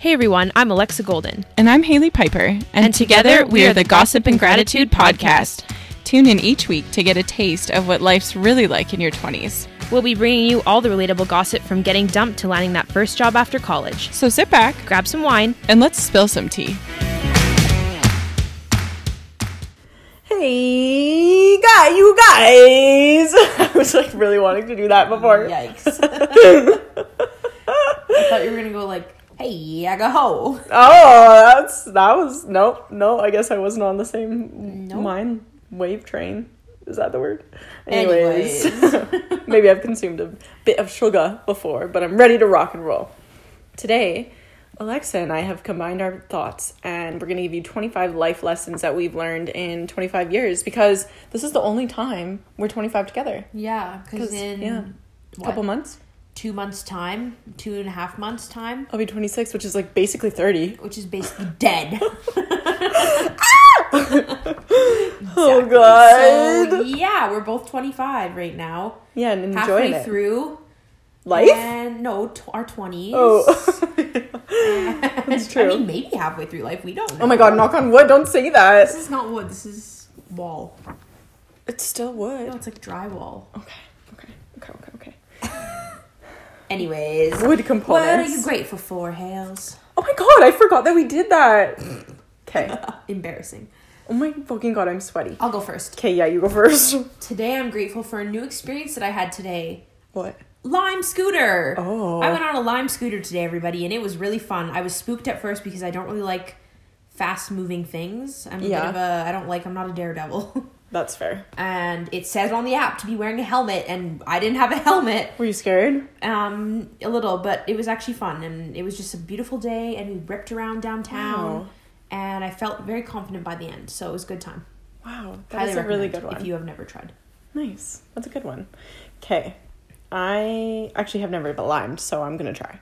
Hey everyone, I'm Alexa Golden. And I'm Haley Piper. And, And together, we are the Gossip and Gratitude Podcast. Tune in each week to get a taste of what life's really like in your 20s. We'll be bringing you all the relatable gossip from getting dumped to landing that first job after college. So sit back Grab some wine. and let's spill some tea. Hey, guy, you guys! I was like really wanting to do that before. Yikes. I thought you were gonna go like, hey, I go ho. Oh, that's that was nope, no. I guess I wasn't on the same Nope. mind wave train. Is that the word? Anyways. maybe I've consumed a bit of sugar before, but I'm ready to rock and roll. Today, Alexa and I have combined our thoughts, and we're going to give you 25 life lessons that we've learned in 25 years because this is the only time we're 25 together. Yeah, because in yeah, a couple months. Two months time, two and a half months time, I'll be 26, which is like basically 30. which is basically dead. Oh, God. So yeah, we're both twenty five right now. Yeah, and enjoying Halfway it. through Life? and no, t- our twenties. Oh. That's That's true. I mean, maybe halfway through life. We don't. Know. oh my god, knock on wood, don't say that. This is not wood. This is wall. It's still wood. No, it's like drywall. Okay, okay, okay, okay, okay. Anyways, Wood components. what are you grateful for, Hales? Oh my god, I forgot that we did that. Okay. Embarrassing. Oh my fucking god, I'm sweaty. I'll go first. Okay, yeah, you go first. Today I'm grateful for a new experience that I had today. What? Lime scooter. Oh. I went on a lime scooter today, everybody, and it was really fun. I was spooked at first because I don't really like fast moving things. I'm a Yeah. bit of a I don't like I'm not a daredevil. That's fair. and it says on the app to be wearing a helmet and I didn't have a helmet. Were you scared? Um a little, but it was actually fun and it was just a beautiful day and we ripped around downtown Wow. and I felt very confident by the end. So it was a good time. Wow, that Highly is a really good one. if you have never tried. Nice. That's a good one. Okay. I actually have never limed, so I'm going to try.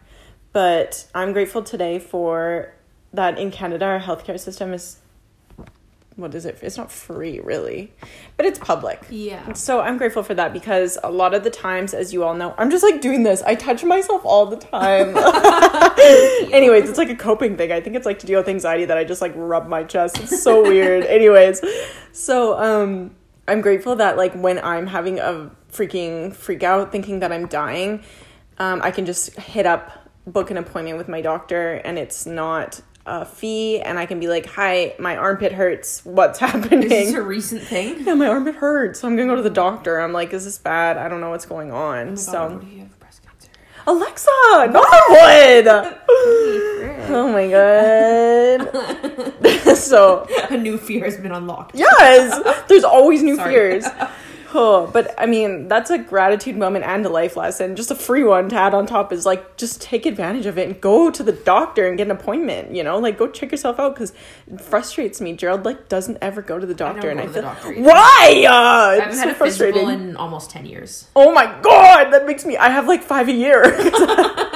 But I'm grateful today for that in Canada, our healthcare system is, what is it? It's not free, really, but it's public. Yeah. So I'm grateful for that because a lot of the times, as you all know, I'm just like doing this. I touch myself all the time. Anyways, it's like a coping thing. I think it's like to deal with anxiety that I just like rub my chest. It's so weird. Anyways, so um I'm grateful that like when I'm having a freaking freak out thinking that I'm dying, um I can just hit up book an appointment with my doctor and it's not a fee and I can be like, "Hi, my armpit hurts. What's happening?" Is this a recent thing? yeah, my armpit hurts. So I'm gonna go to the doctor. I'm like, is this bad? I don't know what's going on. Oh god, so what if you have breast cancer? Alexa, knock wood. oh my god. so A new fear has been unlocked. yes, there's always new Sorry. fears. But I mean, that's a gratitude moment and a life lesson. Just a free one to add on top is like, just take advantage of it and go to the doctor and get an appointment. You know, like go check yourself out because it frustrates me. Gerald like doesn't ever go to the doctor, and go I to feel the doctor why? Uh, I haven't so had a frustrating. in almost 10 years. Oh my god, that makes me. I have like five a year.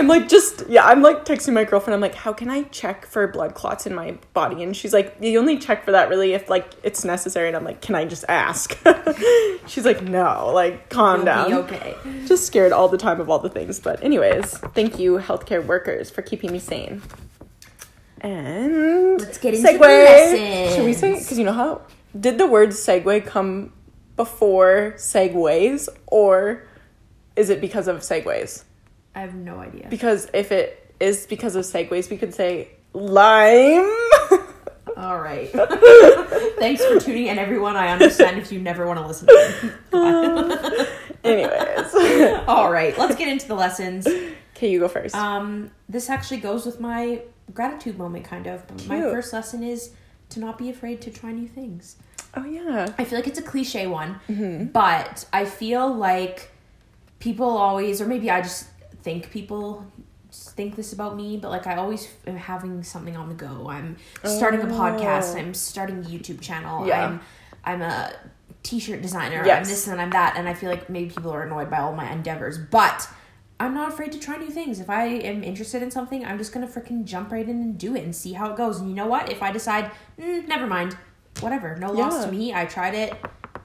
I'm like, just, yeah, I'm like texting my girlfriend. I'm like, how can I check for blood clots in my body? And she's like, you only check for that really if like it's necessary. And I'm like, can I just ask? she's like, no, like, calm You'll down. be okay. Just scared all the time of all the things. But, anyways, thank you, healthcare workers, for keeping me sane. And Let's get into the lessons. Should we say? Because you know how did the word segue come before segways, or is it because of segways? I have no idea. Because if it is because of segues, we could say lime. All right. Thanks for tuning in, everyone. I understand if you never want to listen to me. Anyways, All right, let's get into the lessons. okay, you go first. Um, this actually goes with my gratitude moment, kind of. My first lesson is to not be afraid to try new things. oh yeah, I feel like it's a cliche one, but I feel like people always, or maybe I just think people think this about me, but like I always am having something on the go. I'm starting a podcast. I'm starting a YouTube channel. Yeah. I'm I'm a t-shirt designer. I'm this and I'm that, and I feel like maybe people are annoyed by all my endeavors, but. I'm not afraid to try new things. If I am interested in something, I'm just gonna freaking jump right in and do it and see how it goes. And you know what? If I decide, mm, never mind, whatever, no loss to me. I tried it,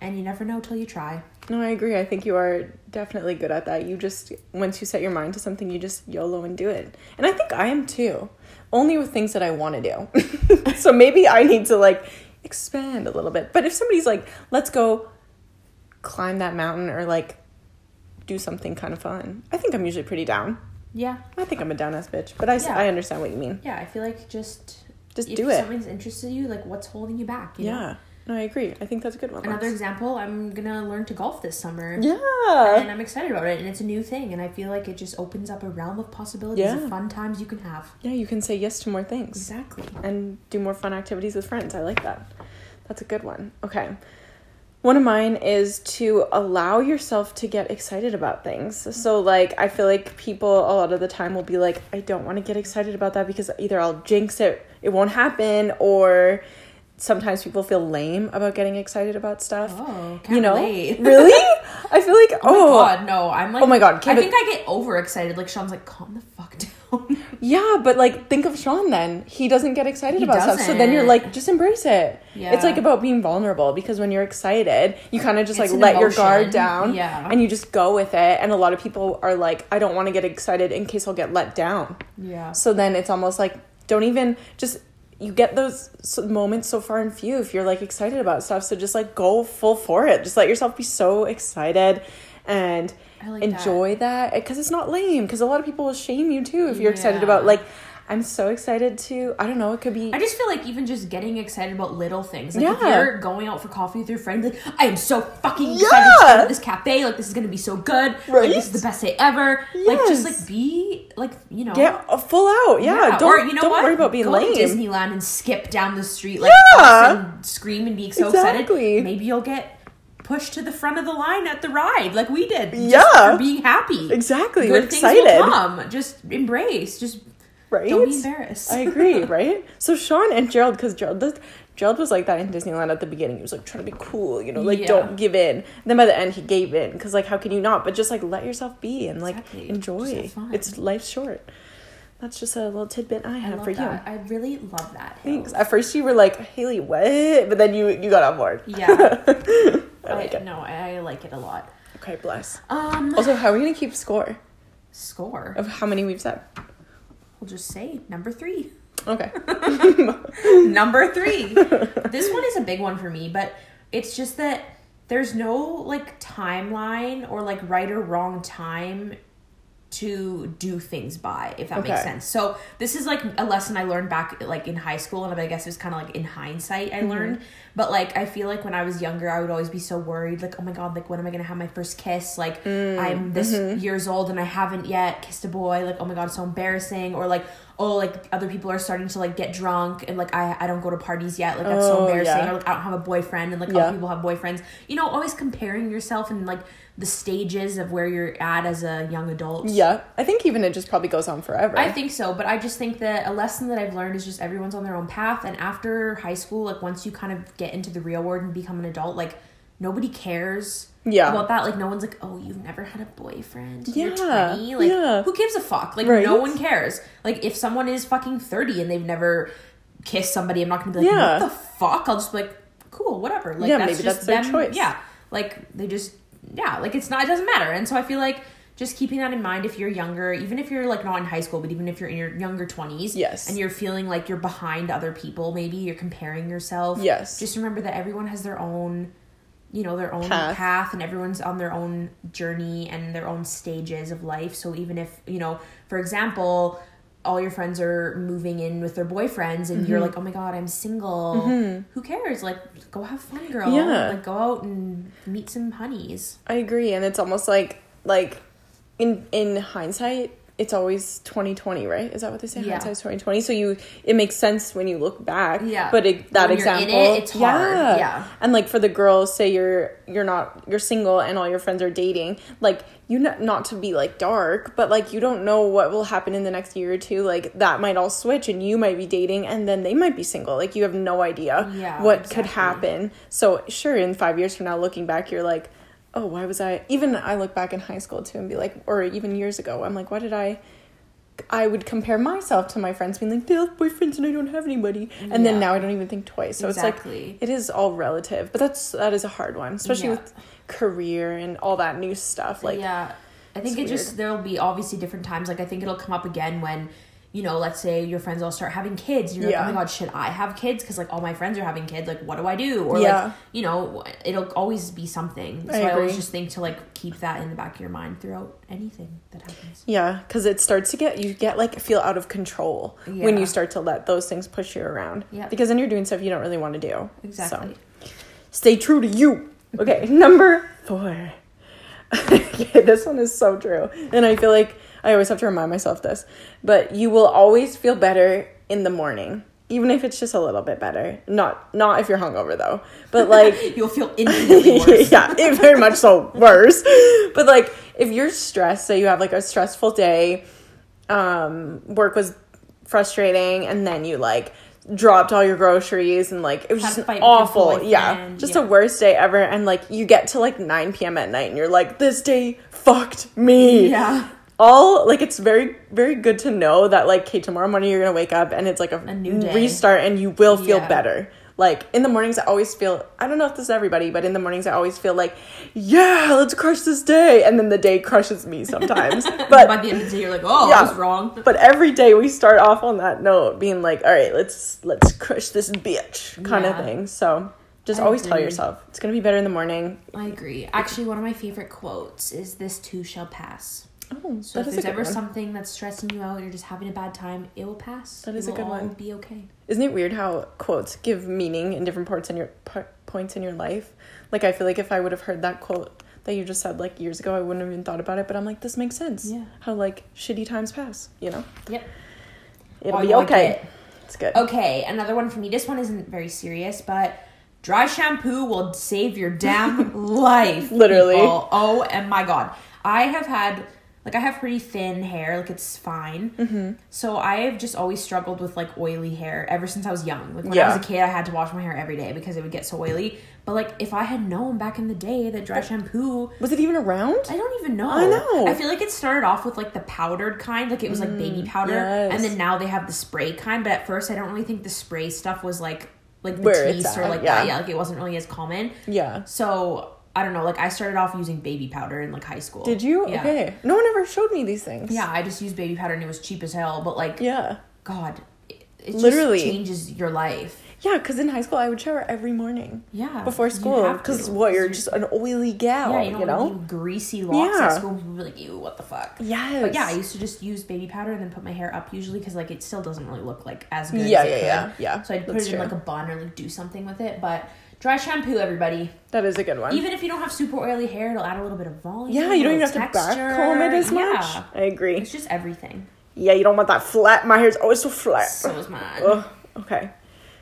and you never know till you try. No, I agree. I think you are definitely good at that. You just once you set your mind to something, you just YOLO and do it. And I think I am too. Only with things that I want to do. so maybe I need to like expand a little bit. But if somebody's like, "Let's go climb that mountain or like do something kind of fun." I think I'm usually pretty down. Yeah. I think I'm a down ass bitch, but I, Yeah. I understand what you mean. Yeah, I feel like just Just do it. If something's interested you, like what's holding you back? You know? No, I agree. I think that's a good one. Another Lex. example, I'm gonna learn to golf this summer. Yeah. And I'm excited about it, and it's a new thing, and I feel like it just opens up a realm of possibilities Yeah. of fun times you can have. Yeah, you can say yes to more things. Exactly. and do more fun activities with friends. I like that. That's a good one. Okay. One of mine is to allow yourself to get excited about things. Mm-hmm. So, like, I feel like people a lot of the time will be like, I don't want to get excited about that because either I'll jinx it, it won't happen, or sometimes people feel lame about getting excited about stuff. Oh, you know? really? I feel like, Oh, oh, my god, no! I'm like, Oh my God, I think I get overexcited. Like Sean's like, calm the fuck down. Yeah, but like think of Sean then. He doesn't get excited He about stuff. So then you're like, just embrace it. Yeah. It's like about being vulnerable because when you're excited, you kind of just It's like let your guard down. Yeah. And you just go with it. And a lot of people are like, I don't want to get excited in case I'll get let down. yeah. So then it's almost like, don't even just you get those moments so far and few if you're like excited about stuff. So just like go full for it. Just let yourself be so excited and like enjoy that because it's not lame. Because a lot of people will shame you too if you're excited about like. I'm so excited to. I don't know. It could be. I just feel like even just getting excited about little things. Like if Yeah. you're going out for coffee with your friend, like I am so fucking excited to Yeah. go to this cafe. Like this is gonna be so good. Right? Like this is the best day ever. Yes. Like just like be like you know. Get full out. Yeah. Don't, or you know don't what? worry about being Go lame. to Disneyland and skip down the street like Yeah. and scream and be so Exactly. excited. Maybe you'll get pushed to the front of the line at the ride like we did. just Yeah. for being happy. Exactly. Good You're things excited. will come. Just embrace. Just right? don't be embarrassed. I agree, right? So Sean and Gerald, because Gerald does, Gerald was like that in Disneyland at the beginning. He was like trying to be cool, you know, like Yeah. don't give in. then by the end, he gave in because like how can you not? But just like let yourself be and like Exactly. enjoy. Just have fun. It's life's short. That's just a little tidbit I I have love for that. you. I really love that. Thanks. At first, you were like Haley, what? But then you you got on board. Yeah. I like I, it. no, I, I like it a lot. Okay, bless. Um, Also, how are we gonna keep score score. of how many we've said? We'll just say number three. Okay. number three. this one is a big one for me, but it's just that there's no like timeline or like right or wrong time to do things by, if that makes sense. So this is like a lesson I learned back like in high school, and I guess it was kind of like in hindsight I mm-hmm. learned. But like I feel like when I was younger, I would always be so worried, like oh my god, like when am I gonna have my first kiss? Like mm, I'm this mm-hmm. years old and I haven't yet kissed a boy. Like oh my god, it's so embarrassing. Or like oh like other people are starting to like get drunk and like I I don't go to parties yet. Like that's so Oh, embarrassing. yeah. Or like I don't have a boyfriend and like Yeah. other people have boyfriends. You know, always comparing yourself and like the stages of where you're at as a young adult. yeah, I think even it just probably goes on forever. I think so, but I just think that a lesson that I've learned is just everyone's on their own path. And after high school, like once you kind of get into the real world and become an adult, like nobody cares Yeah. about that. Like no one's like, oh, you've never had a boyfriend. You're Yeah, 20. Like yeah. who gives a fuck? Like Right. no one cares. Like if someone is fucking 30 and they've never kissed somebody, I'm not gonna be like, Yeah. what the fuck? I'll just be like, cool, whatever. Like Yeah, that's maybe just that's their them. choice. Yeah. Like they just yeah, like it's not it doesn't matter. And so I feel like just keeping that in mind if you're younger, even if you're like not in high school, but even if you're in your younger 20s, Yes. and you're feeling like you're behind other people, maybe you're comparing yourself. Yes. Just remember that everyone has their own you know, their own Path. path. and everyone's on their own journey and their own stages of life. So even if, you know, for example, all your friends are moving in with their boyfriends and Mm-hmm. you're like, oh my god, I'm single. Who cares? Like, go have fun, girl. Yeah. Like, go out and meet some honeys. I agree, and it's almost like like in in hindsight, it's always twenty twenty, right? Is that what they say? Yeah. Hindsight's twenty twenty. So you it makes sense when you look back. Yeah. But it, that When you're in example, it, it's hard. Yeah. And like for the girls, say you're you're not you're single and all your friends are dating, like you not not to be like dark, but like you don't know what will happen in the next year or two. Like that might all switch, and you might be dating, and then they might be single. Like you have no idea Yeah, what could happen. So sure, in five years from now, looking back, you're like, oh, why was I? Even I look back in high school too and be like, or even years ago, I'm like, why did I I would compare myself to my friends being like, they have boyfriends and I don't have anybody. And then now I don't even think twice. So Exactly. it's like, it is all relative. But that's, that is a hard one, especially Yeah. with career and all that new stuff. Like, yeah i think it it's just there'll be obviously different times like i think it'll come up again when you know let's say your friends all start having kids you're Yeah. like oh my god should i have kids because like all my friends are having kids like what do i do or Yeah. like you know it'll always be something so I i, always just think to like keep that in the back of your mind throughout anything that happens Yeah, because it starts to get you get like feel out of control when you start to let those things push you around. Yep. Because then you're doing stuff you don't really want to do. exactly So stay true to you. Okay, number four. okay, this one is so true, and I feel like I always have to remind myself this. But you will always feel better in the morning, even if it's just a little bit better. Not not if you're hungover though, but like you'll feel infinitely worse yeah, it very much so worse. But like if you're stressed, say you have like a stressful day, um, work was frustrating, and then you like dropped all your groceries and like it was Had just an fight with your awful yeah just yeah. a worst day ever and like you get to like 9 p.m at night and you're like this day fucked me yeah all like it's very very good to know that like okay tomorrow morning you're gonna wake up and it's like a, A new day. restart and you will feel Yeah. better. Like in the mornings i always feel i don't know if this is everybody but in the mornings i always feel like yeah let's crush this day. And then the day crushes me sometimes. But by the end of the day you're like oh Yeah. i was wrong. But every day we start off on that note being like all right let's let's crush this bitch kind Yeah. of thing. So just I always tell yourself it's gonna be better in the morning. I agree. Actually one of my favorite quotes is this too shall pass oh So if there's ever one. something that's stressing you out, you're just having a bad time, it will pass. That is a good one. Be okay. Isn't it weird how quotes give meaning in different parts in your par- points in your life? Like I feel like if I would have heard that quote that you just said like years ago, I wouldn't have even thought about it. But I'm like, this makes sense. Yeah. How like shitty times pass. You know, Yep. it'll Oh, be you like okay. it. It's good. Okay, another one for me. This one isn't very serious, but dry shampoo will save your damn life. Literally. people. Oh, and my god, I have had like I have pretty thin hair, like it's fine. Mm-hmm. So I have just always struggled with like oily hair ever since I was young. Like when I was a kid, I had to wash my hair every day because it would get so oily. But like if I had known back in the day that dry shampoo Was it even around? I don't even know. I know. I feel like it started off with like the powdered kind, like it was like baby powder, yes. and then now they have the spray kind. But at first, I don't really think the spray stuff was like like Where it's Batiste or like yeah. that. Yeah, like it wasn't really as common. Yeah. So I don't know. Like I started off using baby powder in like high school. Did you? Yeah. Okay. No one ever showed me these things. Yeah, I just used baby powder and it was cheap as hell. But like, Yeah. God, it, it Literally. just changes your life. Yeah, because in high school I would shower every morning Yeah, before school. Because what, you're just an oily gal, Yeah, you you know? you greasy locks Yeah. at school. People would be like, "Ew, what the fuck?" Yes. But yeah, I used to just use baby powder and then put my hair up usually because like it still doesn't really look like as good. Yeah, as yeah, yeah, yeah. So I'd put That's it in true. like a bun or like do something with it. But dry shampoo, everybody. that is a good one. Even if you don't have super oily hair, it'll add a little bit of volume. yeah, you don't even have to back comb it as much. Yeah. I agree. It's just everything. Yeah, you don't want that flat. My hair's always so flat. So is mine. Ugh, okay.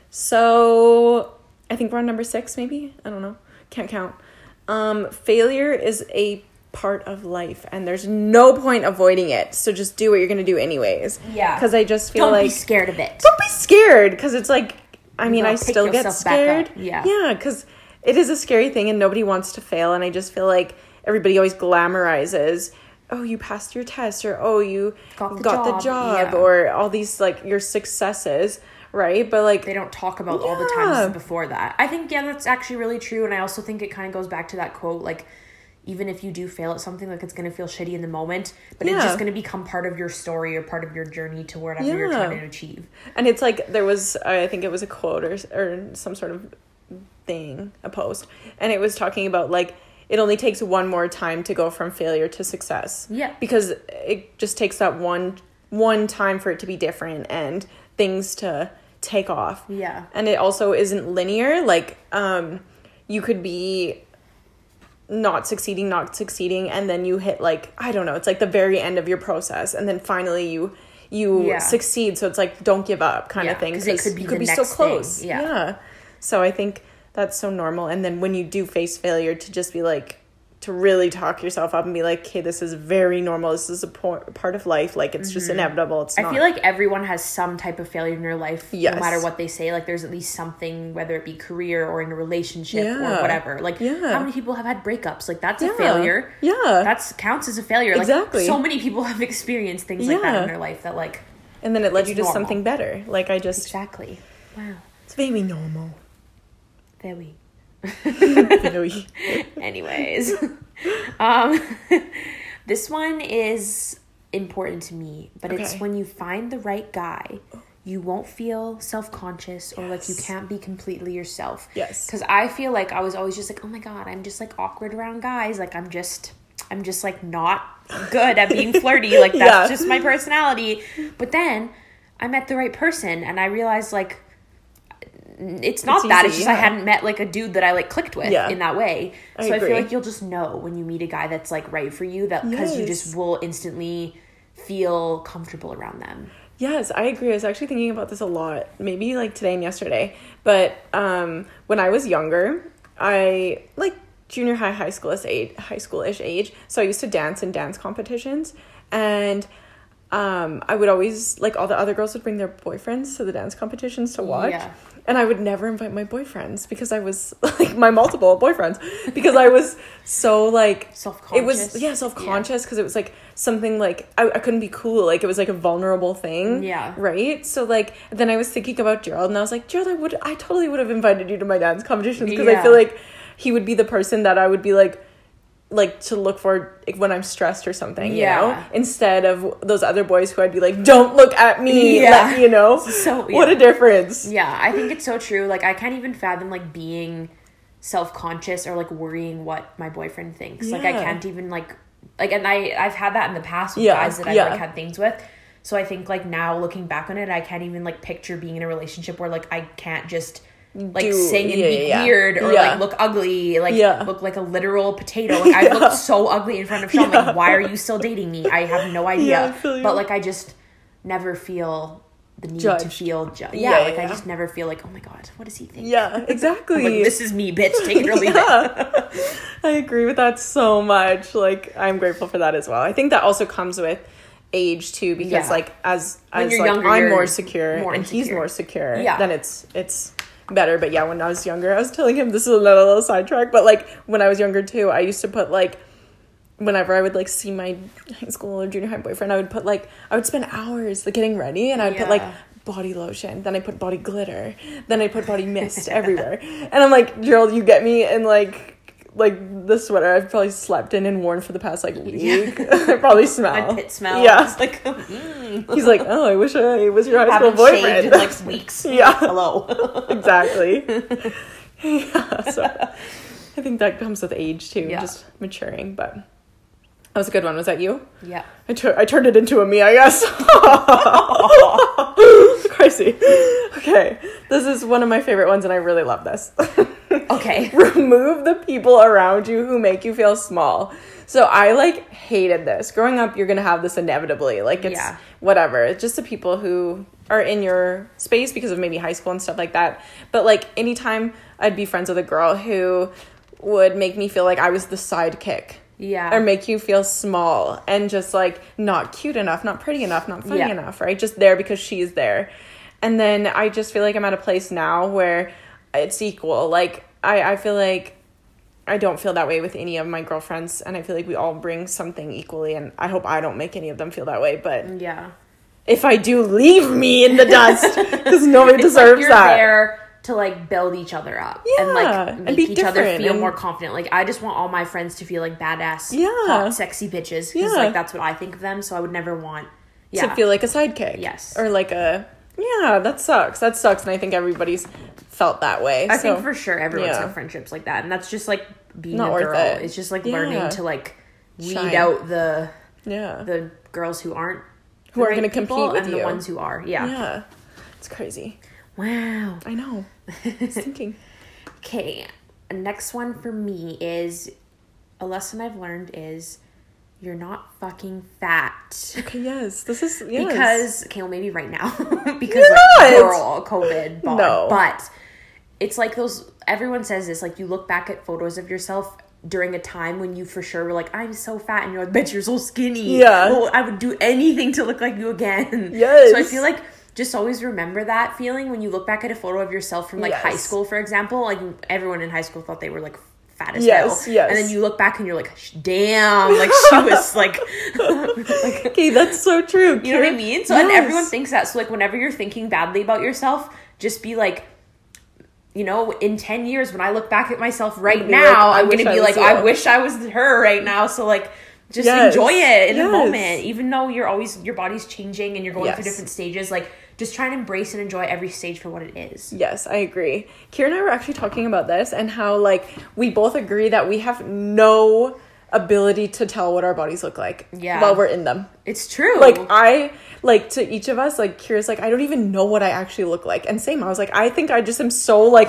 So I think we're on number six, maybe? I don't know. Can't count. Um, failure is a part of life and there's no point avoiding it. So just do what you're gonna do anyways. Yeah. Because I just feel Don't like be scared of it. don't be scared because it's like I mean I still get scared. Yeah. Yeah, because it is a scary thing and nobody wants to fail and I just feel like everybody always glamorizes oh you passed your test or oh you Got the got the job. job Yeah. or all these like your successes right but like they don't talk about all the times before that. I think yeah, that's actually really true, and I also think it kind of goes back to that quote like. Even if you do fail at something, like it's gonna feel shitty in the moment, but it's just gonna become part of your story or part of your journey to whatever you're trying to achieve. and it's like there was I think it was a quote or or some sort of thing a post and it was talking about like it only takes one more time to go from failure to success Yeah. because it just takes that one one time for it to be different and things to take off Yeah. and it also isn't linear like um you could be not succeeding not succeeding and then you hit like i don't know it's like the very end of your process and then finally you you Yeah. succeed so it's like don't give up kind Yeah, of thing it could be you could be so close Yeah. so i think that's so normal and then when you do face failure to just be like to really talk yourself up and be like, okay, this is very normal. This is a por- part of life. Like it's just inevitable. It's Mm-hmm. I not. feel like everyone has some type of failure in their life, Yes. no matter what they say. Like, there's at least something, whether it be career or in a relationship Yeah. or whatever. Like, Yeah. how many people have had breakups? Like, that's a failure. Yeah. That's counts as a failure. Like, Exactly. so many people have experienced things like that in their life that, like, and then it led you to something better. Like I just, exactly. Wow. it's very normal. Very. Anyways, um, this one is important to me, but it's when you find the right guy, you won't feel self conscious or like you can't be completely yourself. Yes. Because I feel like I was always just like, oh my god, I'm just like awkward around guys. Like I'm just, I'm just like not good at being flirty. Like that's Yeah. just my personality. But then I met the right person and I realized like it's not It's that. It's easy, just I hadn't met like a dude that I like clicked with Yeah. in that way. I so I feel like you'll just know when you meet a guy that's like right for you that because you just will instantly feel comfortable around them. Yes, I agree. I was actually thinking about this a lot, maybe like today and yesterday. But um, when I was younger, I like junior high, high school age, high schoolish age. So I used to dance in dance competitions, and um, I would always like all the other girls would bring their boyfriends to the dance competitions to watch. Yeah. And I would never invite my boyfriends because I was like my multiple boyfriends because I was so like Self-conscious. It was yeah self conscious because it was like something like I, I couldn't be cool. Like it was like a vulnerable thing. Yeah. right? So like then I was thinking about Gerald and I was like Gerald I would I totally would have invited you to my dance competitions because I feel like he would be the person that I would be like like to look for like, when I'm stressed or something, you know, Yeah. instead of those other boys who I'd be like, "Don't look at me," Yeah. let, you know. So, what a difference. Yeah, I think it's so true. Like I can't even fathom like being self-conscious or like worrying what my boyfriend thinks. Like I can't even like like and I I've had that in the past with Yeah, guys that I've yeah. like had things with. So I think like now looking back on it, I can't even like picture being in a relationship where like I can't just like Do- sing and yeah, be yeah, weird or Yeah. like look ugly, like Yeah. look like a literal potato. Like I looked so ugly in front of Sean. Like, why are you still dating me? I have no idea. Yeah, I feel you. but like I just never feel the need to feel judged. Yeah, like I just never feel like, oh my god, what does he think? Yeah, exactly. Like this is me, bitch. Take it or leave it. I agree with that so much. Like I'm grateful for that as well. I think that also comes with age too because Yeah. like as When as like younger, I'm more secure more and he's more secure, Yeah. then it's it's better. But yeah, when I was younger, I was telling him this is another little sidetrack, but like when I was younger too, I used to put like whenever I would like see my high school or junior high boyfriend, I would put like I would spend hours like getting ready and I would put like body lotion, then I put body glitter, then I put body mist everywhere. And I'm like, Gerald, you get me in like like the sweater I've probably slept in and worn for the past like week. I probably smell. My pit smell. Yeah. It's like mm, He's like, Oh, I wish I was your high school haven't shaved boyfriend. in like weeks. Yeah. Hello. exactly. yeah. So I think that comes with age too, Yeah. just maturing. But that was a good one. Was that you? yeah. I, I turned it into a me, I guess. Crazy. Okay, this is one of my favorite ones, and I really love this. Okay. Remove the people around you who make you feel small. So I like hated this. Growing up, you're gonna have this inevitably. Like it's Yeah. whatever. It's just the people who are in your space because of maybe high school and stuff like that. But like anytime I'd be friends with a girl who would make me feel like I was the sidekick Yeah. or make you feel small and just like not cute enough, not pretty enough, not funny Yeah. enough, right? Just there because she's there. And then I just feel like I'm at a place now where it's equal. Like I, I feel like I don't feel that way with any of my girlfriends and I feel like we all bring something equally and I hope I don't make any of them feel that way. But yeah. if I do, leave me in the dust because nobody It's like deserves you're that. there to like build each other up and Yeah, like and make be each other feel and- more confident. Like I just want all my friends to feel like badass, Yeah. hot, sexy bitches because Yeah. like that's what I think of them. So I would never want yeah to feel like a sidekick. Yes. Or like a yeah, that sucks. That sucks and I think everybody's felt that way. I so, think for sure everyone's yeah. have friendships like that, and that's just like being Not a girl. it. It's just like Yeah. learning to like weed Shine. out the yeah. the girls who aren't Who aren't gonna compete with and the ones who are. Yeah. yeah. It's crazy. Wow. I know. I thinking. Okay. Next one for me is a lesson I've learned is you're not fucking fat. Okay, yes. This is yes. Because okay, well maybe right now because like girl COVID bod. No. but it's like those everyone says this like you look back at photos of yourself during a time when you for sure were like, I'm so fat, and you're like, bitch, you're so skinny. Yeah. Oh, I would do anything to look like you again. Yes. So I feel like just always remember that feeling when you look back at a photo of yourself from like Yes. high school, for example. Like everyone in high school thought they were like fat as Yes, hell. yes. And then you look back and you're like, damn, like she was like, like Okay, that's so true. you know what I mean? So and everyone thinks that. So like whenever you're thinking badly about yourself, just be like, you know, in ten years when I look back at myself right now, like, I'm gonna be like, I wish I was her right now. So like just Yes. enjoy it in Yes. the moment. Even though you're always your body's changing and you're going through different stages, like just try and embrace and enjoy every stage for what it is. Yes, I agree. Kira and I were actually talking about this and how like we both agree that we have no ability to tell what our bodies look like Yeah. while we're in them. It's true. Like I like to each of us, like Kira's like, I don't even know what I actually look like. And same, I was like, I think I just am so like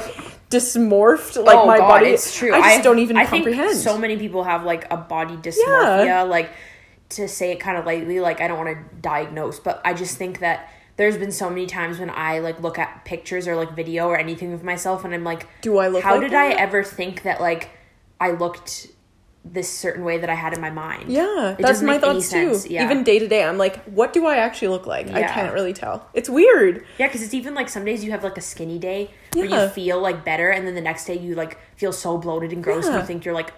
dysmorphed, like oh my god, body. it's true. I just don't even I comprehend. Think so many people have like a body dysmorphia. Yeah. Like to say it kind of lightly, like I don't want to diagnose, but I just think that there's been so many times when I like look at pictures or like video or anything of myself, and I'm like, Do I look How like did I ever think that like I looked this certain way that I had in my mind? yeah, It that's my make any thoughts too. sense. Yeah. Even day to day, I'm like, what do I actually look like? I can't really tell. It's weird. Yeah, because it's even like some days you have like a skinny day where you feel like better, and then the next day you like feel so bloated and gross, and you think you're like,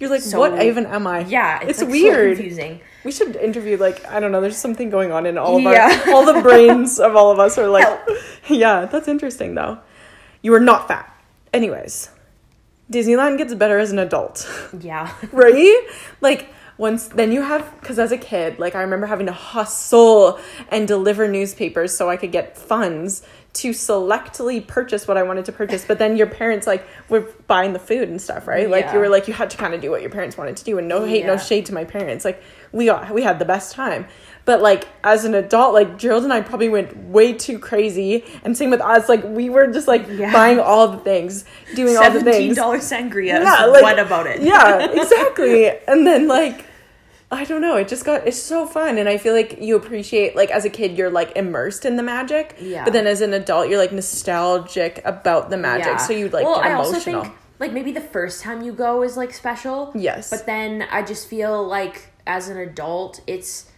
You're like, So- what even am I? yeah, it's, it's, like, so weird. confusing. We should interview like I don't know. There's something going on in all of Yeah. our all the brains of all of us are like, Help. yeah, that's interesting though. You are not fat. Anyways, Disneyland gets better as an adult, Yeah. right? Like once then you have because as a kid, like I remember having to hustle and deliver newspapers so I could get funds to selectively purchase what I wanted to purchase. But then your parents like were buying the food and stuff, right? Like you were like you had to kind of do what your parents wanted to do, and no hate, no shade to my parents. Like we got we had the best time. But like as an adult, like Gerald and I probably went way too crazy, and same with us. Like we were just like Yeah. buying all the things, doing all the Seventeen things. dollar sangria. Yeah, like- what about it? yeah, exactly. and then like I don't know, it just got it's so fun and I feel like you appreciate like as a kid you're like immersed in the magic. Yeah. But then as an adult you're like nostalgic about the magic. Yeah. So you like well, get I emotional. also think like maybe the first time you go is like special. Yes. But then I just feel like as an adult, it's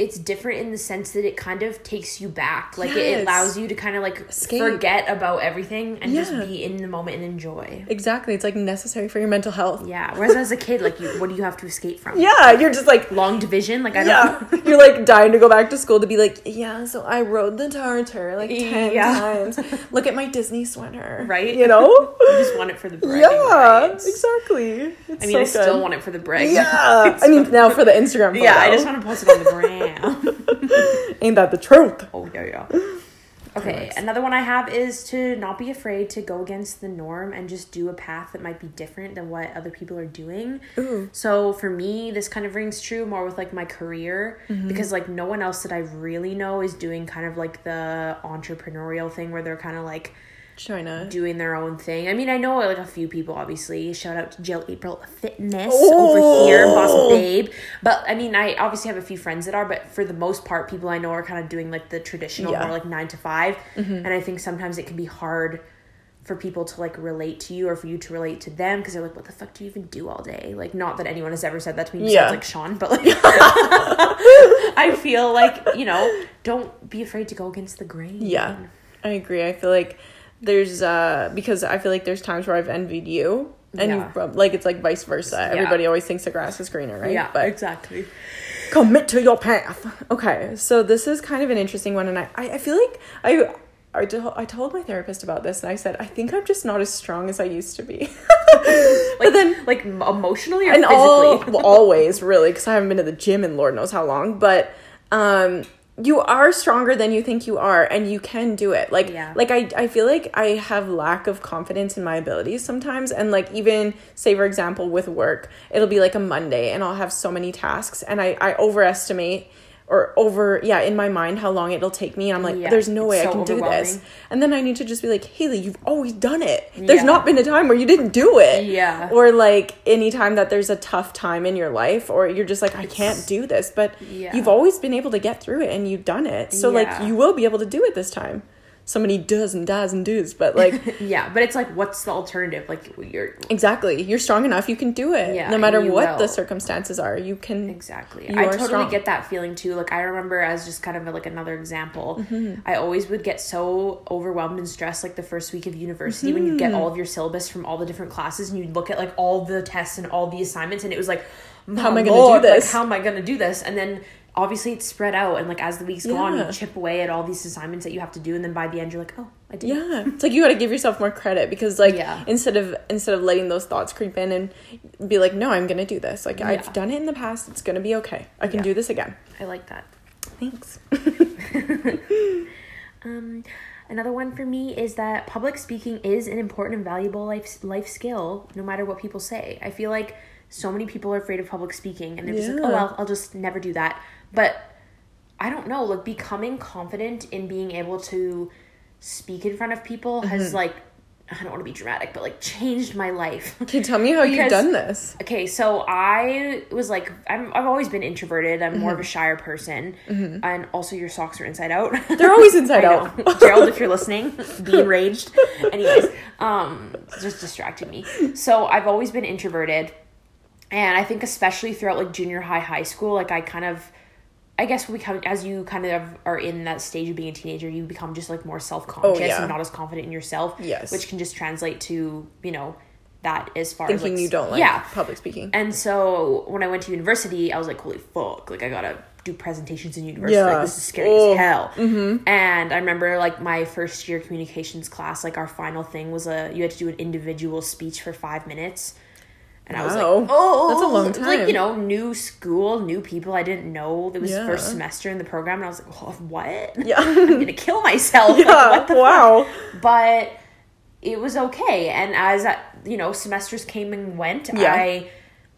it's different in the sense that it kind of takes you back. Like it, Yes. it allows you to kind of like Escape. forget about everything and just be in the moment and enjoy. exactly. It's like necessary for your mental health. Yeah. Whereas as a kid, like you, what do you have to escape from? Yeah, you're just like Long division. Like I yeah, don't. you're like dying to go back to school to be like, yeah. So I rode the tartar like ten Yeah. times. Look at my Disney sweater, Right? You know? You just want it for the bragging yeah, rights. exactly. It's I mean, so I still want it for the brag. Yeah, I mean now for the Instagram. Photo. Yeah, I just want to post it on the gram. Ain't that the truth? Oh yeah, yeah. Okay, another one I have is to not be afraid to go against the norm and just do a path that might be different than what other people are doing. So for me, this kind of rings true more with like my career mm-hmm. because like no one else that I really know is doing kind of like the entrepreneurial thing where they're kind of like China. doing their own thing. I mean, I know like a few people, obviously. Shout out to Jill April Fitness Oh. over here, Boss Babe. But I mean, I obviously have a few friends that are, but for the most part, people I know are kind of doing like the traditional, Yeah. Mm-hmm. more like nine to 5 And I think sometimes it can be hard for people to like relate to you or for you to relate to them because they're like, what the fuck do you even do all day? Like, not that anyone has ever said that to me Yeah. like Sean, but like, I feel like, you know, don't be afraid to go against the grain. Yeah, I agree. I feel like there's uh because I feel like there's times where I've envied you, and Yeah. you've like it's like vice versa. Everybody always thinks the grass is greener, right? Yeah, but exactly. commit to your path. Okay, so this is kind of an interesting one, and I I, I feel like I. I, to- I told my therapist about this and I said I think I'm just not as strong as I used to be. Like, then- like emotionally or and physically? all well, always really because I haven't been to the gym in Lord knows how long. But um, you are stronger than you think you are, and you can do it. Like Yeah. like I I feel like I have lack of confidence in my abilities sometimes, and like even say for example with work, it'll be like a Monday, and I'll have so many tasks, and I I overestimate. Or over, yeah, in my mind, how long it'll take me. And I'm like, Yeah, there's no way it's I can do this. And then I need to just be like, Haley, you've always done it. There's Yeah. not been a time where you didn't do it Yeah. or like anytime that there's a tough time in your life or you're just like i can't do this but Yeah. you've always been able to get through it and you've done it so like you will be able to do it this time so many does and does and does, but like Yeah, but it's like, what's the alternative? Like, you're exactly, you're strong enough. You can do it, Yeah, no matter what the circumstances are. You can Exactly. You I totally strong. get that feeling too. Like I remember as just kind of like another example, Mm-hmm. I always would get so overwhelmed and stressed like the first week of university when you Mm-hmm. get all of your syllabus from all the different classes and you look at like all the tests and all the assignments and it was like How am I gonna do Lord, like, this?" how am I gonna do this? And then obviously it's spread out and like as the weeks go on you chip away at all these assignments that you have to do and then by the end you're like, Oh, I did it." Yeah, it's like you got to give yourself more credit because like Yeah. instead of instead of letting those thoughts creep in and be like, no, I'm gonna do this. Like Yeah. I've done it in the past. It's gonna be okay. I can Yeah. do this again. I like that. Thanks. Um, another one for me is that public speaking is an important and valuable life life skill, no matter what people say. I feel like so many people are afraid of public speaking, and they're just like, "Oh well, I'll just never do that." But I don't know, like becoming confident in being able to speak in front of people has like I don't want to be dramatic, but like changed my life. Okay, tell me how you've done this. Okay, so I was like, I'm, I've always been introverted. I'm Mm-hmm. more of a shyer person, and also your socks are inside out. They're always inside out. Gerald, if you're listening, be enraged. Anyways, um, just distracted me. So I've always been introverted, and I think especially throughout like junior high, high school, like I kind of, I guess we come as you kind of are in that stage of being a teenager, you become just like more self conscious Oh, yeah. and not as confident in yourself. Yes. which can just translate to you know that as far Thinking as like, you don't like yeah public speaking. and so when I went to university, I was like, holy fuck, like I gotta do presentations in university. Yeah. Like, this is scary Oh. as hell. Mm-hmm. And I remember like my first year communications class, like our final thing was a you had to do an individual speech for five minutes. And I was like, oh, That's a long It's Like, you know, new school, new people I didn't know. It was Yeah. first semester in the program. And I was like, oh, what? Yeah. I'm gonna kill myself. Like, yeah. what the wow. but it was okay and as uh, you know semesters came and went Yeah. i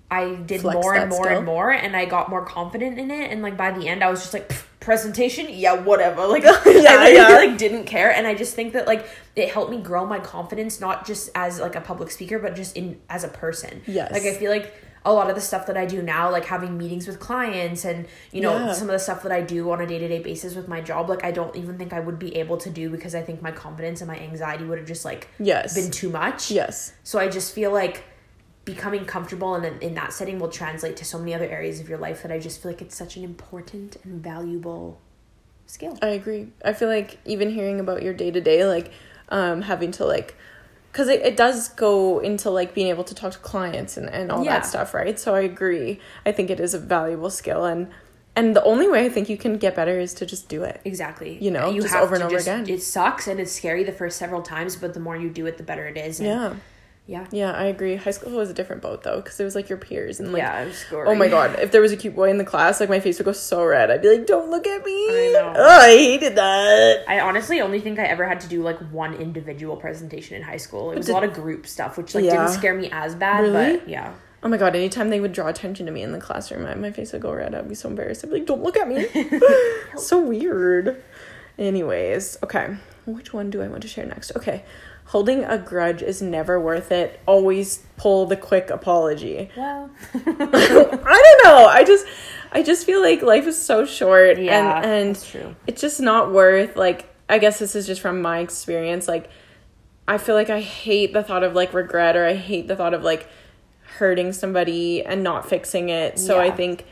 i did Flex more and more skill. and more and i got more confident in it and like by the end i was just like "Pff, presentation yeah whatever like Yeah, i literally yeah. like didn't care and i just think that like it helped me grow my confidence not just as like a public speaker but just in as a person Yes. like i feel like a lot of the stuff that I do now, like having meetings with clients and, you know, Yeah. some of the stuff that I do on a day to day basis with my job, like I don't even think I would be able to do because I think my confidence and my anxiety would have just like Yes. been too much. Yes. So I just feel like becoming comfortable in, in that setting will translate to so many other areas of your life that I just feel like it's such an important and valuable skill. I agree. I feel like even hearing about your day to day, like um, having to like, because it, it does go into like being able to talk to clients and, and all Yeah. that stuff, right? So I agree. I think it is a valuable skill, and and the only way I think you can get better is to just do it. Exactly. You know, just over and over again. It sucks and it's scary the first several times, but the more you do it, the better it is. And Yeah. Yeah. Yeah, I agree. High school was a different boat though, because it was like your peers and like. yeah, scary. Oh my god! If there was a cute boy in the class, like my face would go so red. I'd be like, "Don't look at me!" I know. Oh, I hated that. I honestly only think I ever had to do like one individual presentation in high school. It was did- a lot of group stuff, which like Yeah. didn't scare me as bad, Really? but yeah. Oh my god! Anytime they would draw attention to me in the classroom, my, my face would go red. I'd be so embarrassed. I'd be like, "Don't look at me." so weird. Anyways, okay. Which one do I want to share next? Okay. Holding a grudge is never worth it. Always pull the quick apology. Well, I don't know. I just I just feel like life is so short Yeah, and and true. it's just not worth like I guess this is just from my experience like I feel like I hate the thought of like regret or I hate the thought of like hurting somebody and not fixing it. So I think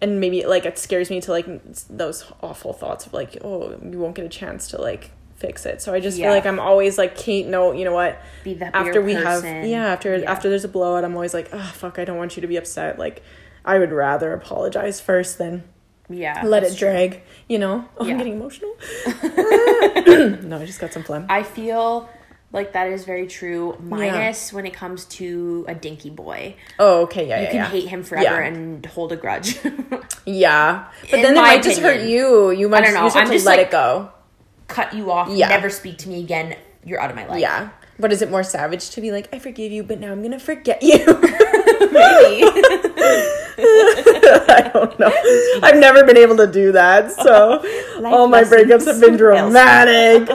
and maybe like it scares me to like those awful thoughts of like oh you won't get a chance to like fix it. So I just Yeah. feel like I'm always like Kate no, you know what? be the after we have yeah after Yeah. after there's a blowout i'm always like oh fuck i don't want you to be upset like i would rather apologize first than yeah, let it true. drag you know oh Yeah. i'm getting emotional no i just got some phlegm I feel like that is very true. Minus when it comes to a dinky boy, oh okay yeah you yeah can yeah. hate him forever Yeah. and hold a grudge. yeah but In then it might just hurt you you might I don't know, just, you I'm have to just let like- it go Cut you off. Yeah. Never speak to me again. You're out of my life. yeah but is it more savage to be like i forgive you but now i'm gonna forget you Maybe. i don't know i've never been able to do that so all my breakups have been dramatic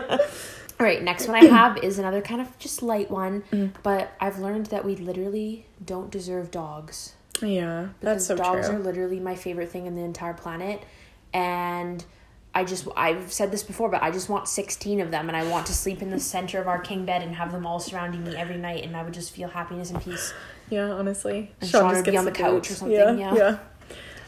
All right, next one I have is another kind of just light one, Mm. but I've learned that we literally don't deserve dogs. yeah that's so dogs true are literally my favorite thing in the entire planet. And I just I've said this before, but I just want sixteen of them, and I want to sleep in the center of our king bed and have them all surrounding me every night, and I would just feel happiness and peace. Yeah, honestly. And Sean would be on the couch or something, yeah. Yeah.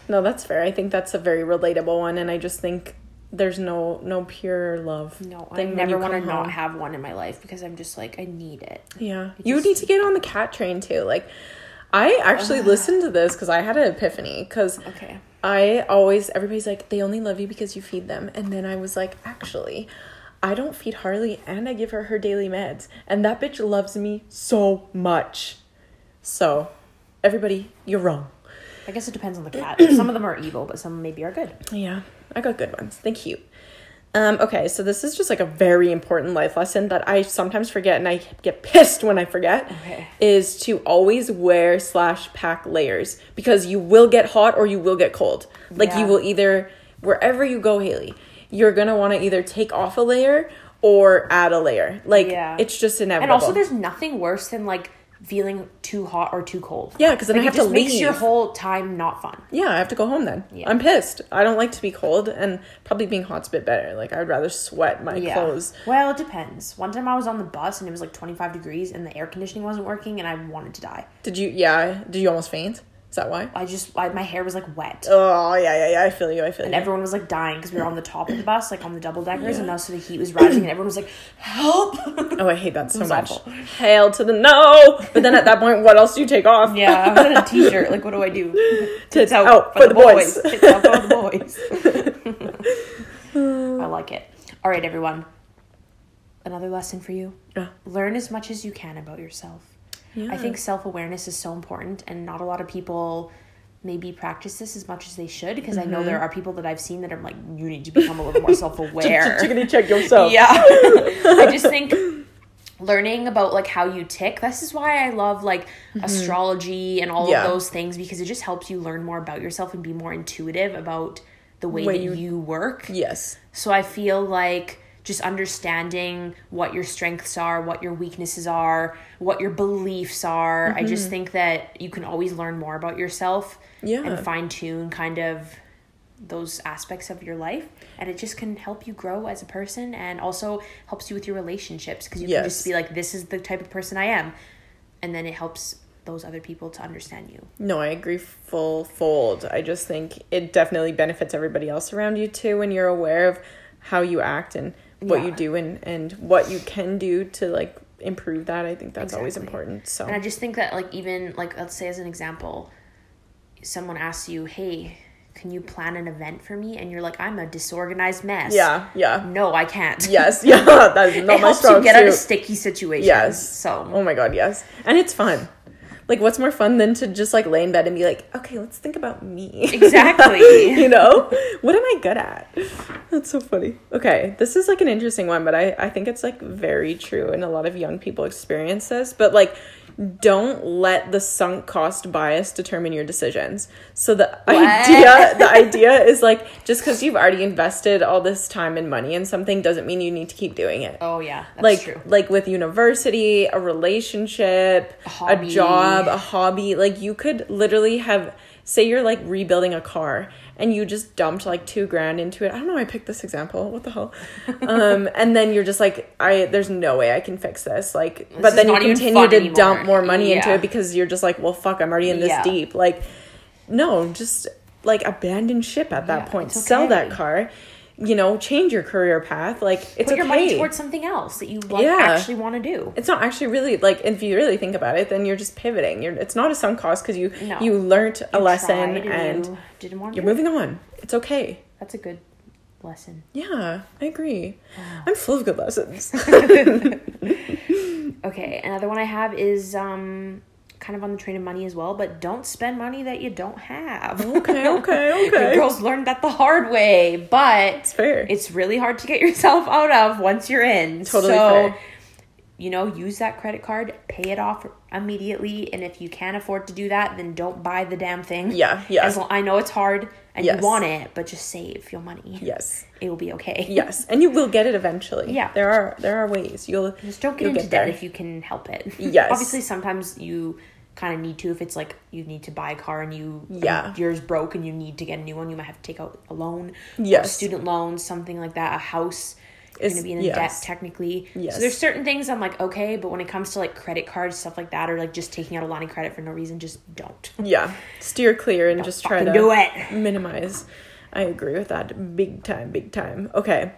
No, that's fair. I think that's a very relatable one and I just think there's no no pure love. No, I never want to not have one in my life because I'm just like I need it. Yeah. You need to get on the cat train too. Like I actually uh. listened to this cuz I had an epiphany cuz Okay. I always everybody's like they only love you because you feed them and then I was like actually I don't feed Harley and I give her her daily meds and that bitch loves me so much. So everybody, you're wrong. I guess it depends on the cat. some of them are evil, but some maybe are good. Yeah, I got good ones. Thank you. Um, okay, so this is just like a very important life lesson that I sometimes forget and I get pissed when I forget. Okay. Is to always wear slash pack layers because you will get hot or you will get cold. Like Yeah. you will either wherever you go, Haley, you're gonna want to either take off a layer or add a layer. Like Yeah. it's just inevitable. And also, there's nothing worse than like feeling too hot or too cold. Yeah, because then I have it to just makes your whole time not fun. yeah, I have to go home then. Yeah. I'm pissed. I don't like to be cold, and probably being hot's a bit better. Like I'd rather sweat my clothes. Well, it depends. One time I was on the bus and it was like 25 degrees and the air conditioning wasn't working and I wanted to die. Did you? Yeah. Did you almost faint? Is that why? I just, I, my hair was like wet. Oh yeah, yeah, yeah. I feel you. I feel And you. everyone was like dying because we were on the top of the bus, like on the double deckers, and also the heat was rising, and everyone was like, "Help!" oh, I hate that so much. awful. Hail to the no! But then at that point, what else do you take off? yeah, I'm in a t-shirt. Like, what do I do? Tits out, out for, for the, the boys. boys. Tits out for the boys. I like it. All right, everyone. Another lesson for you: Yeah. learn as much as you can about yourself. I think self awareness is so important, and not a lot of people maybe practice this as much as they should. Because I know there are people that I've seen that are like, you need to become a little more self aware. Chickity check yourself. Yeah. I just think learning about like how you tick, this is why I love like astrology and all Mm-hmm. Yeah. of those things because it just helps you learn more about yourself and be more intuitive about the way Way that you- you work. Yes. So I feel like just understanding what your strengths are, what your weaknesses are, what your beliefs are. I Mm-hmm. just think that you can always learn more about yourself Yeah. and fine tune kind of those aspects of your life and it just can help you grow as a person and also helps you with your relationships because you can just be like this is the type of person I am and then it helps those other people to understand you. No, I agree full fold. I just think it definitely benefits everybody else around you too when you're aware of how you act and what you do and and what you can do to like improve that. I think that's always important. So And I just think that like even like let's say as an example, someone asks you, "Hey, can you plan an event for me?" and you're like, "I'm a disorganized mess." yeah, yeah. No, I can't. Yes, yeah. That's not it my helps strong you get out of sticky situations. Yes. So Oh my god, yes. And it's fun. Like what's more fun than to just like lay in bed and be like, okay, let's think about me. Exactly. you know? What am I good at? That's so funny. Okay, this is like an interesting one, but I, I think it's like very true and a lot of young people experience this. But like don't let the sunk cost bias determine your decisions. So the idea the idea is like just because you've already invested all this time and money in something doesn't mean you need to keep doing it Oh yeah, that's like true. like with university a relationship a, hobby. job a hobby like you could literally have say you're like rebuilding a car and you just dumped like two grand into it. I don't know why i picked this example. What the hell? Um and then you're just like i there's no way i can fix this. Like but then you continue to anymore. dump more money into it because you're just like well fuck i'm already in this Yeah. deep. Like no just like abandon ship at that Yeah, point. it's sell that car you know change your career path like it's Put your money towards something else that you like, Yeah. actually want to do. it's not actually really like if you really think about it then you're just pivoting you're it's not a sunk cost because you No. you learnt a You lesson and you didn't want you're moving on it's okay That's a good lesson. yeah i agree i'm full of good lessons Okay, another one I have is um kind of on the train of money as well, but don't spend money that you don't have. okay okay okay girls learned that the hard way, but it's fair it's really hard to get yourself out of once you're in. Totally so, fair. you know, use that credit card, pay it off immediately, and if you can't afford to do that, then don't buy the damn thing. Yeah, yeah. As lo- I know it's hard and Yes. you want it, but just save your money. yes It will be okay. yes and you will get it eventually Yeah. there are there are ways you'll Just don't get into get debt there. if you can help it. Yes. Obviously, sometimes you kind of need to if it's like you need to buy a car and you Yeah. yours broke and you need to get a new one you might have to take out a loan Yes. student loans something like that a house is going to be in yes. debt technically Yes. so there's certain things i'm like okay but when it comes to like credit cards stuff like that or like just taking out a line of credit for no reason just don't Yeah, steer clear and just try to do it. minimize. I agree with that big time, big time. Okay.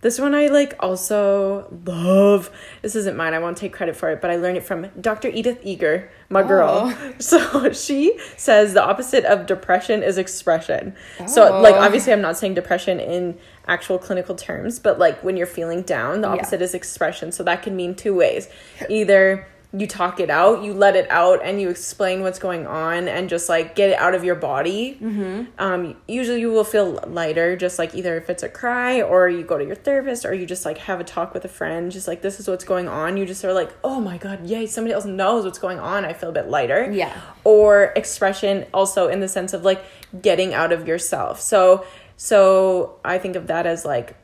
This one I like also love. This isn't mine. I won't take credit for it, but I learned it from Dr. Edith Eger, my girl. Oh. So she says the opposite of depression is expression. So oh. like Oh. obviously I'm not saying depression in actual clinical terms, but like when you're feeling down, the Yeah. opposite is expression. So that can mean two ways. Either you talk it out, you let it out, and you explain what's going on, and just like get it out of your body. Mm-hmm. Um, usually, you will feel lighter, just like either if it's a cry, or you go to your therapist, or you just like have a talk with a friend, just like this is what's going on. You just are like, oh my god, yay! Somebody else knows what's going on. I feel a bit lighter. Yeah. Or expression, also in the sense of like getting out of yourself. So, so I think of that as like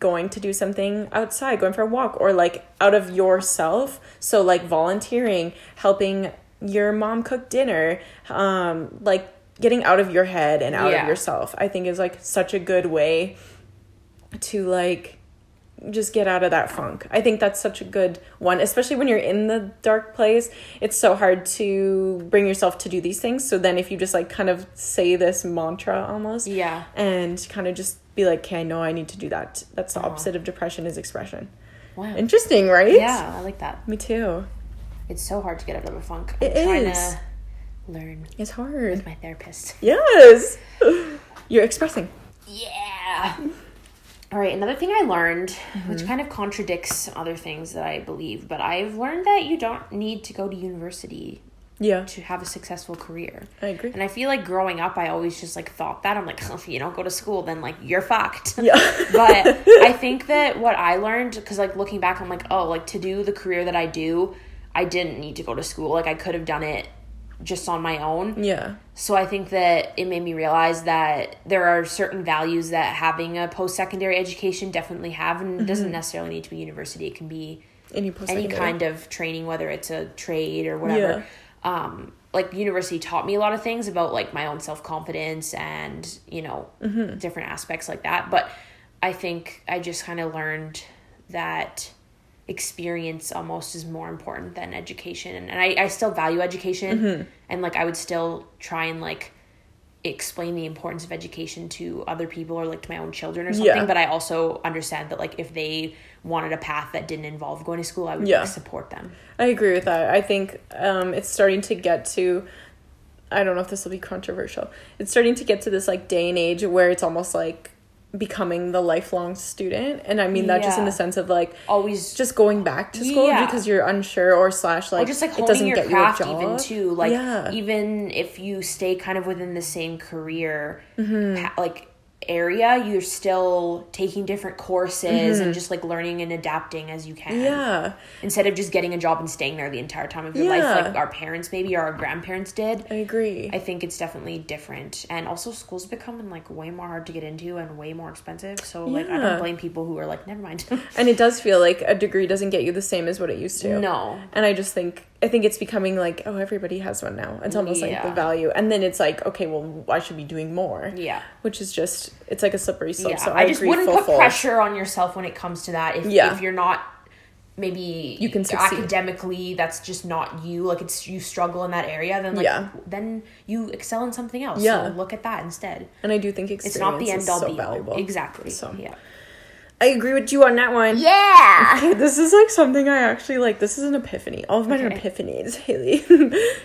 going to do something outside, going for a walk, or like out of yourself. So, like volunteering, helping your mom cook dinner, um, like getting out of your head and out Yeah. of yourself, I think is like such a good way to like just get out of that funk. I think that's such a good one, especially when you're in the dark place. It's so hard to bring yourself to do these things. So then if you just like kind of say this mantra almost Yeah. and kind of just be like, "Okay, I know I need to do that." That's the opposite of depression is expression. wow Interesting, right? yeah i like that Me too. it's so hard to get out of a funk i'm It trying is. to learn It's hard. my therapist Yes. You're expressing. Yeah. All right, another thing I learned, Mm-hmm. which kind of contradicts other things that I believe, but I've learned that you don't need to go to university Yeah. to have a successful career. I agree. And I feel like growing up, I always just like thought that. I'm like, if you don't go to school, then like you're fucked. Yeah. but I think that what I learned, because like looking back, I'm like, oh, like to do the career that I do, I didn't need to go to school. Like I could have done it just on my own. Yeah. So I think that it made me realize that there are certain values that having a post secondary education definitely have, and it doesn't mm-hmm. necessarily need to be university. It can be Any any kind of training, whether it's a trade or whatever. Um, like university taught me a lot of things about like my own self confidence and you know different aspects like that. But I think I just kind of learned that experience almost is more important than education. And, I, I still value education. And like i would still try and like explain the importance of education to other people or like to my own children or something Yeah. but i also understand that like if they wanted a path that didn't involve going to school i would Yeah. like, support them I agree with that. I think um, it's starting to get to. I don't know if this will be controversial. It's starting to get to this like day and age where it's almost like becoming the lifelong student, and I mean that just in the sense of like always just going back to school Yeah. because you're unsure or slash like or just like it doesn't get you a job. even too like Yeah. even if you stay kind of within the same career Mm-hmm. like area you're still taking different courses and just like learning and adapting as you can Mm-hmm. yeah, instead of just getting a job and staying there the entire time of your Yeah. life like our parents maybe or our grandparents did I agree. I think it's definitely different. And also school's becoming like way more hard to get into and way more expensive. So like I don't blame people who are like, never mind. and it does feel like a degree doesn't get you the same as what it used to. No. And I just think I think it's becoming like oh everybody has one now. It's almost like the value, and then it's like okay well I should be doing more. yeah. Which is just it's like a slippery slope. Yeah. So I, I, just wouldn't put pressure on yourself when it comes to that. If Yeah. if you're not maybe You can succeed. academically that's just not you like it's you struggle in that area then like Yeah. then you excel in something else Yeah. so look at that instead And I do think experience it's not the end is all so be valuable. exactly So- yeah I agree with you on that one. yeah Okay, this is like something I actually like. This is an epiphany. All of mine are epiphanies, Haley.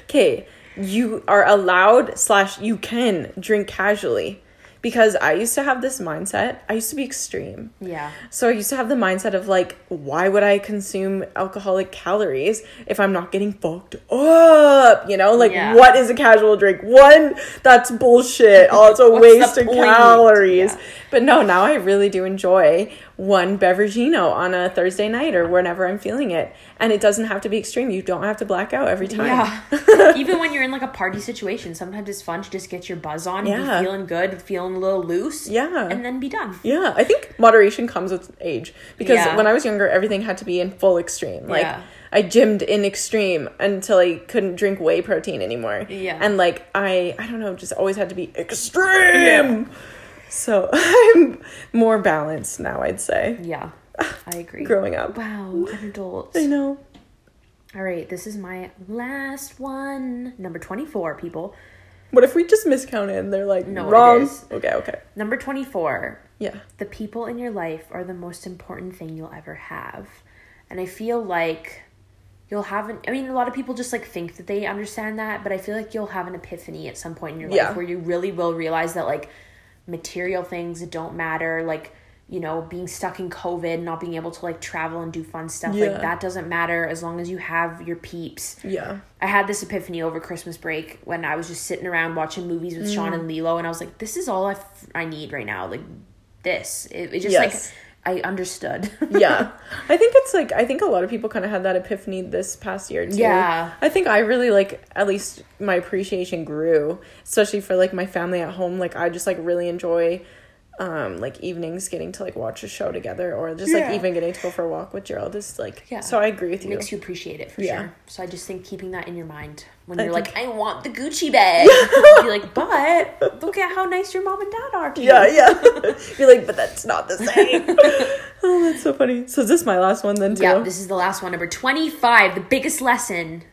okay, you are allowed slash you can drink casually because I used to have this mindset. I used to be extreme. yeah So I used to have the mindset of like, why would I consume alcoholic calories if I'm not getting fucked up? You know, like Yeah. what is a casual drink? One, that's bullshit. Oh, it's a waste of point? calories. Yeah. But no, now I really do enjoy one beveragino on a Thursday night or whenever I'm feeling it. And it doesn't have to be extreme. You don't have to black out every time. Yeah. Even when you're in like a party situation, sometimes it's fun to just get your buzz on, Yeah. be feeling good, feeling a little loose. Yeah. And then be done. Yeah, I think moderation comes with age because Yeah. when I was younger, everything had to be in full extreme. Like Yeah. I gymmed in extreme until I couldn't drink whey protein anymore. Yeah. and like I, I don't know, just always had to be extreme. So I'm more balanced now. I'd say Yeah. I agree. growing up. Wow, an adult. I know. All right, this is my last one. Number 24, people. What if we just miscounted and they're like No, wrong? is. Okay, okay, Number 24. yeah, The people in your life are the most important thing you'll ever have. And I feel like you'll have an I mean a lot of people just like think that they understand that, but I feel like you'll have an epiphany at some point in your life Yeah. where you really will realize that like material things don't matter, like you know, being stuck in COVID, not being able to like travel and do fun stuff, Yeah. like that doesn't matter as long as you have your peeps. yeah, I had this epiphany over Christmas break when I was just sitting around watching movies with Sean Mm. and Lilo, and I was like, "This is all I, f- I need right now." Like this, it, it just Yes. like I understood. yeah. I think it's like I think a lot of people kind of had that epiphany this past year too. Yeah. I think I really like at least my appreciation grew, especially for like my family at home. Like I just like really enjoy um like evenings getting to like watch a show together or just Yeah. like even getting to go for a walk with Gerald is like Yeah. so I agree with It you. makes you appreciate it for Yeah. sure. So I just think keeping that in your mind when you're like, "I want the Gucci bag," you're like, "But look at how nice your mom and dad are to you." yeah, yeah. You're like, but that's not the same. oh, that's so funny. So is this my last one then too? Yeah, this is the last one, number twenty-five. The biggest lesson.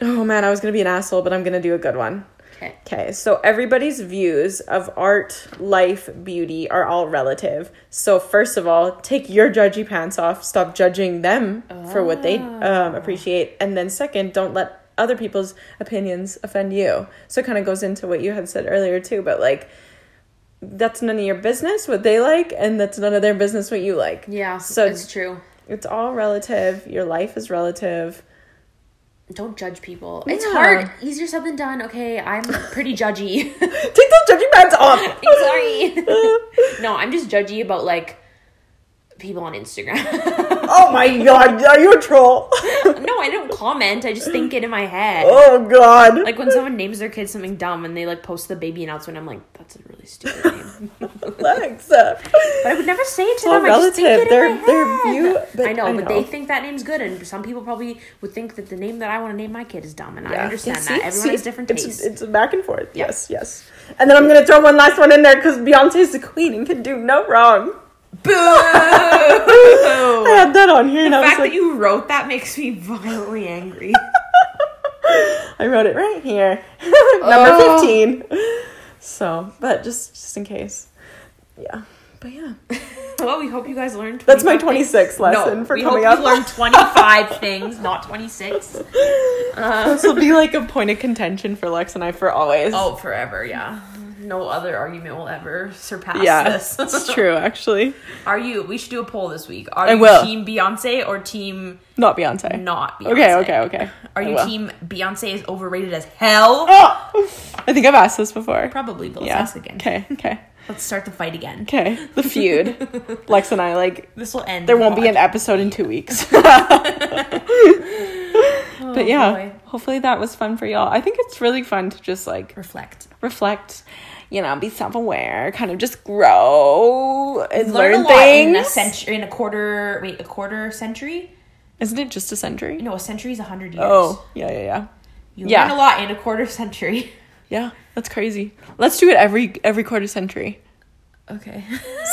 oh man, I was gonna be an asshole, but I'm gonna do a good one. Okay. Okay, so everybody's views of art, life, beauty are all relative. So first of all, take your judgy pants off. Stop judging them for what they um, appreciate, and then second, don't let other people's opinions offend you. So it kind of goes into what you had said earlier too, but like that's none of your business what they like, and that's none of their business what you like. Yeah, So- it's true. It's all relative. Your life is relative. Don't judge people. It's hard. Easier said than done. Okay, I'm pretty judgy. Take those judgy pants off. Sorry. no, I'm just judgy about like people on Instagram. oh my god, are you a troll? no, I don't comment. I just think it in my head. oh god. Like when someone names their kid something dumb and they like post the baby announcement, I'm like, that's a really stupid name. Alexa. But I would never say it to all them. I just think relative. it Their- in my head. view- but I know, I but know. they think that name's good, and some people probably would think that the name that I want to name my kid is dumb, and I understand Yeah, that. Everyone See? has different it's, tastes. It's a back and forth. Yes, yes. And then I'm gonna throw one last one in there because Beyonce is the queen and can do no wrong. Boo! I had that on here and the I was fact like, that you wrote that makes me violently angry. I wrote it right here, number Oh. fifteen. So, but just just in case, yeah. But yeah, well, we hope you guys learned. That's my 25 26th things. lesson no, for we coming hope up. You learned 25 things, not 26. this will be like a point of contention for Lex and I for always. Oh, forever, yeah. No other argument will ever surpass yeah, this. it's true. Actually, Are you? We should do a poll this week. Are I you will. team Beyonce or team not Beyonce. not Beyonce? Okay, okay, okay. Are I you will. team Beyonce is overrated as hell? Oh, I think I've asked this before. Probably, but let's yeah. ask again. Okay. Okay. Let's start the fight again. Okay. The feud. Lex and I like This will end. there won't be an episode in two weeks. but oh, yeah, boy. hopefully that was fun for y'all. I think it's really fun to just like reflect. reflect, you know, be self aware, kind of just grow and Learn, learn, a lot in things. a century, in a quarter. Wait, a quarter century? Isn't it just a century? No, a century is a hundred years. Oh, yeah, yeah, yeah. you yeah. learn a lot in a quarter century. Yeah, that's crazy. Let's do it every every quarter century. Okay.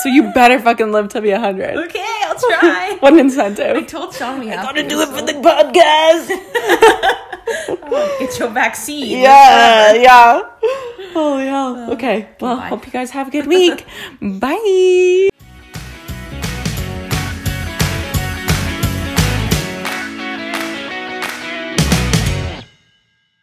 So you better fucking live to be a hundred. okay, I'll try. One incentive. I told Sean we have Gotta to, do it so- for the podcast. Get your vaccine. yeah, uh, yeah. Oh, Holy hell. Uh, okay. Well, Bye. hope you guys have a good week. Bye.